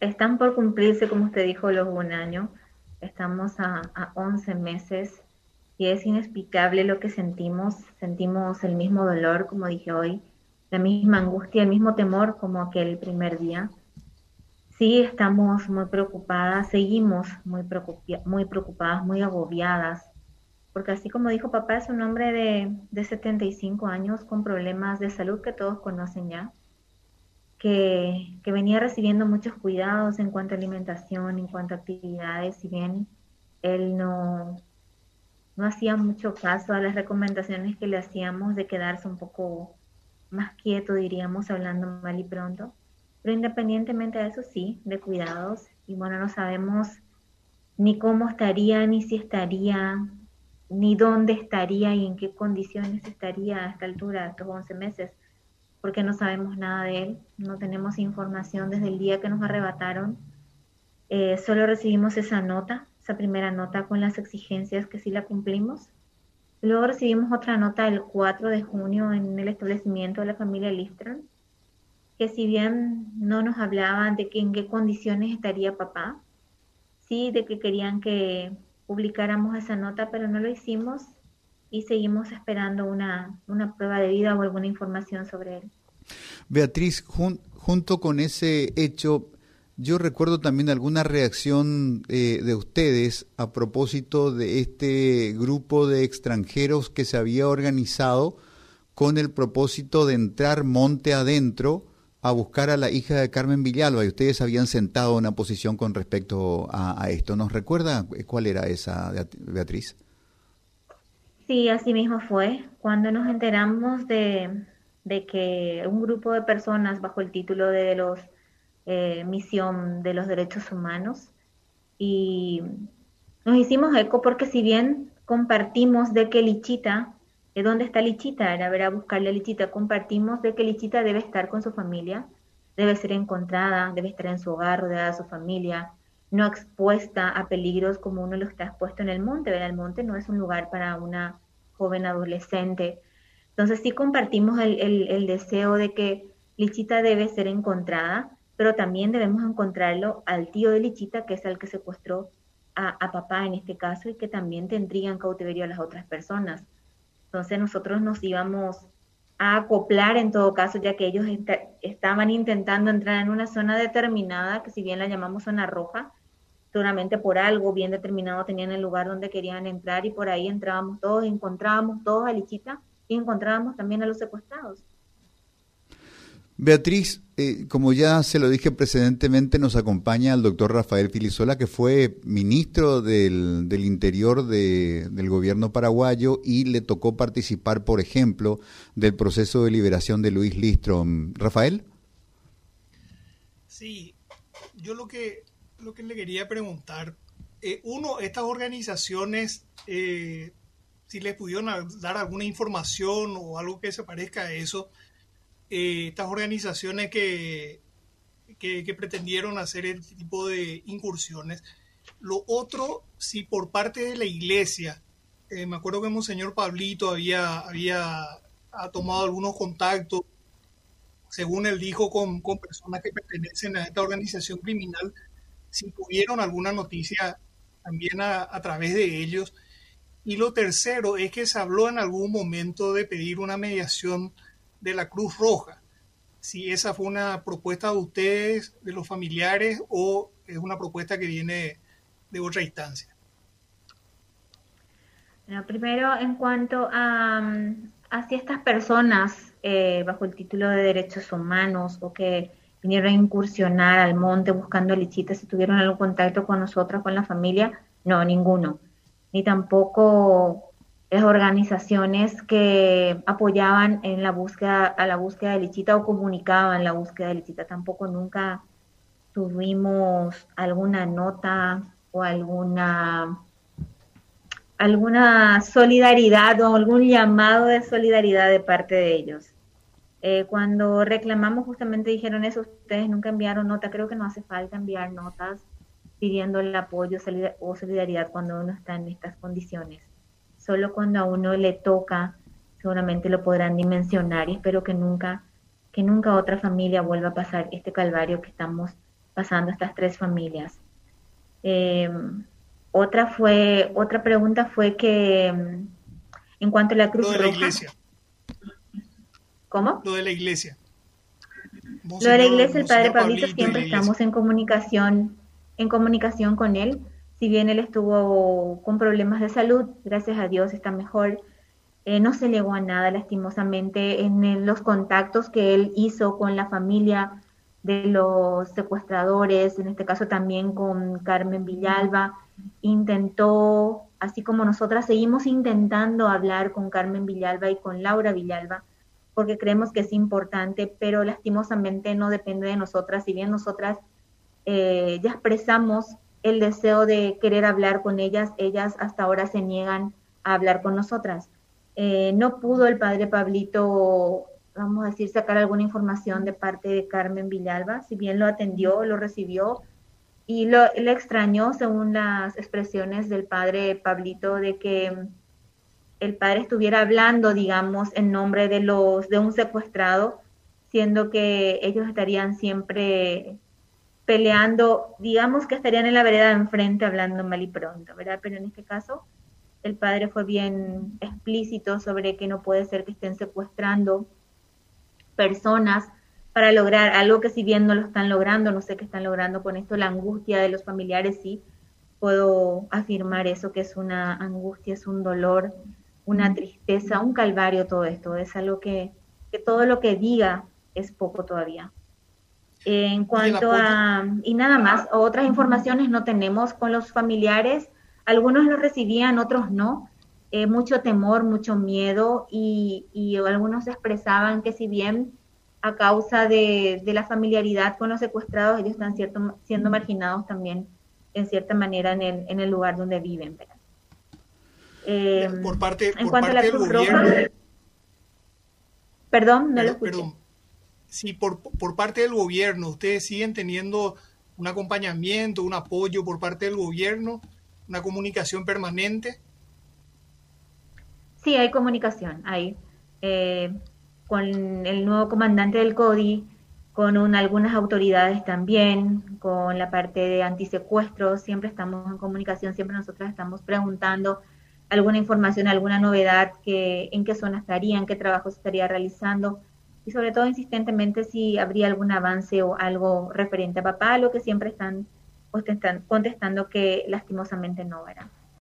están por cumplirse, como usted dijo, los un año. Estamos a, a 11 meses y es inexplicable lo que sentimos. Sentimos el mismo dolor, como dije hoy, la misma angustia, el mismo temor como aquel primer día. Sí, estamos muy preocupadas, seguimos muy, muy preocupadas, muy agobiadas, porque así como dijo papá, es un hombre de, de 75 años con problemas de salud que todos conocen ya, que, venía recibiendo muchos cuidados en cuanto a alimentación, en cuanto a actividades, si bien él no, no hacía mucho caso a las recomendaciones que le hacíamos de quedarse un poco más quieto, diríamos, hablando mal y pronto. Pero independientemente de eso, sí, de cuidados. Y bueno, no sabemos ni cómo estaría, ni si estaría, ni dónde estaría y en qué condiciones estaría a esta altura, estos 11 meses, porque no sabemos nada de él, no tenemos información desde el día que nos arrebataron. Eh, solo recibimos esa nota esa primera nota con las exigencias que sí la cumplimos. Luego recibimos otra nota el 4 de junio en el establecimiento de la familia Listron, que si bien no nos hablaban de que en qué condiciones estaría papá, sí de que querían que publicáramos esa nota, pero no lo hicimos y seguimos esperando una, una prueba de vida o alguna información sobre él. Beatriz, junto con ese hecho, yo recuerdo también alguna reacción eh, de ustedes a propósito de este grupo de extranjeros que se había organizado con el propósito de entrar monte adentro a buscar a la hija de Carmen Villalba y ustedes habían sentado una posición con respecto a, esto. ¿Nos recuerda cuál era esa, Beatriz? Sí, así mismo fue. Cuando nos enteramos de, de que un grupo de personas bajo el título de los eh, misión de los derechos humanos y nos hicimos eco porque si bien compartimos de que Lichita, ¿de dónde está Lichita? Era ver a buscarle a Lichita, compartimos de que Lichita debe estar con su familia, debe ser encontrada, debe estar en su hogar, rodeada de su familia, no expuesta a peligros como uno lo está expuesto en el monte. ¿verdad? El monte no es un lugar para una joven adolescente. Entonces sí compartimos el, el deseo de que Lichita debe ser encontrada, pero también debemos encontrarlo al tío de Lichita, que es el que secuestró a, papá en este caso y que también tendría en cautiverio a las otras personas. Entonces nosotros nos íbamos a acoplar en todo caso, ya que ellos estaban intentando entrar en una zona determinada, que si bien la llamamos zona roja, seguramente por algo bien determinado tenían el lugar donde querían entrar y por ahí entrábamos todos, encontrábamos todos a Lichita y encontrábamos también a los secuestrados. Beatriz, eh, como ya se lo dije precedentemente, nos acompaña el doctor Rafael Filisola, que fue ministro del, Interior del gobierno paraguayo y le tocó participar, por ejemplo, del proceso de liberación de Luis Listrom. Rafael. Sí, yo lo que, lo que le quería preguntar, eh, uno, estas organizaciones, eh, si les pudieron dar alguna información o algo que se parezca a eso, eh, estas organizaciones que, que, pretendieron hacer este tipo de incursiones. Lo otro, si por parte de la iglesia, eh, me acuerdo que Monseñor Pablito había, había ha tomado algunos contactos, según él dijo, con, con personas que pertenecen a esta organización criminal, si tuvieron alguna noticia también a, a través de ellos. Y lo tercero es que se habló en algún momento de pedir una mediación de la Cruz Roja. Si esa fue una propuesta de ustedes, de los familiares, o es una propuesta que viene de otra instancia. Bueno, primero, en cuanto a, a si estas personas, eh, bajo el título de derechos humanos, o que vinieron a incursionar al monte buscando lichitas, si tuvieron algún contacto con nosotros, con la familia, no, ninguno. Ni tampoco las organizaciones que apoyaban en la búsqueda, a la búsqueda de Lichita o comunicaban la búsqueda de Lichita. Tampoco nunca tuvimos alguna nota o alguna alguna solidaridad o algún llamado de solidaridad de parte de ellos. Eh, cuando reclamamos justamente dijeron eso, ustedes nunca enviaron nota, creo que no hace falta enviar notas pidiendo el apoyo o solidaridad cuando uno está en estas condiciones solo cuando a uno le toca, seguramente lo podrán dimensionar y espero que nunca, que nunca otra familia vuelva a pasar este calvario que estamos pasando estas tres familias. Eh, otra fue, otra pregunta fue que mm, en cuanto a la Cruz Lo de la iglesia. ¿Cómo? Lo de la iglesia. Lo de la iglesia, el padre Pablito, siempre estamos en comunicación, en comunicación con él. Si bien él estuvo con problemas de salud, gracias a Dios está mejor. Eh, no se llegó a nada, lastimosamente, en los contactos que él hizo con la familia de los secuestradores, en este caso también con Carmen Villalba, intentó, así como nosotras seguimos intentando hablar con Carmen Villalba y con Laura Villalba, porque creemos que es importante, pero lastimosamente no depende de nosotras, si bien nosotras eh, ya expresamos el deseo de querer hablar con ellas, ellas hasta ahora se niegan a hablar con nosotras. Eh, no pudo el padre Pablito vamos a decir, sacar alguna información de parte de Carmen Villalba, si bien lo atendió, lo recibió y lo, le extrañó, según las expresiones del padre Pablito, de que el padre estuviera hablando, digamos, en nombre de los de un secuestrado, siendo que ellos estarían siempre peleando, digamos que estarían en la vereda de enfrente hablando mal y pronto, ¿verdad? Pero en este caso el padre fue bien explícito sobre que no puede ser que estén secuestrando personas para lograr algo que si bien no lo están logrando, no sé qué están logrando con esto, la angustia de los familiares, sí, puedo afirmar eso, que es una angustia, es un dolor, una tristeza, un calvario todo esto, es algo que, que todo lo que diga es poco todavía. En cuanto a, y nada más, otras informaciones no tenemos con los familiares, algunos lo recibían, otros no, eh, mucho temor, mucho miedo y, y, algunos expresaban que si bien a causa de, la familiaridad con los secuestrados, ellos están cierto, siendo marginados también en cierta manera en el, en el lugar donde viven. Eh, por parte, en cuanto a la Cruz Roja, perdón, no lo escuché. Sí, por, por parte del gobierno, ¿ustedes siguen teniendo un acompañamiento, un apoyo por parte del gobierno, una comunicación permanente? Sí, hay comunicación, hay. Eh, con el nuevo comandante del CODI, con algunas autoridades también, con la parte de antisecuestros, siempre estamos en comunicación, siempre nosotros estamos preguntando alguna información, alguna novedad, que, en qué zona estaría, en qué trabajo se estaría realizando, y sobre todo insistentemente si habría algún avance o algo referente a papá, lo que siempre están contestando que lastimosamente no era.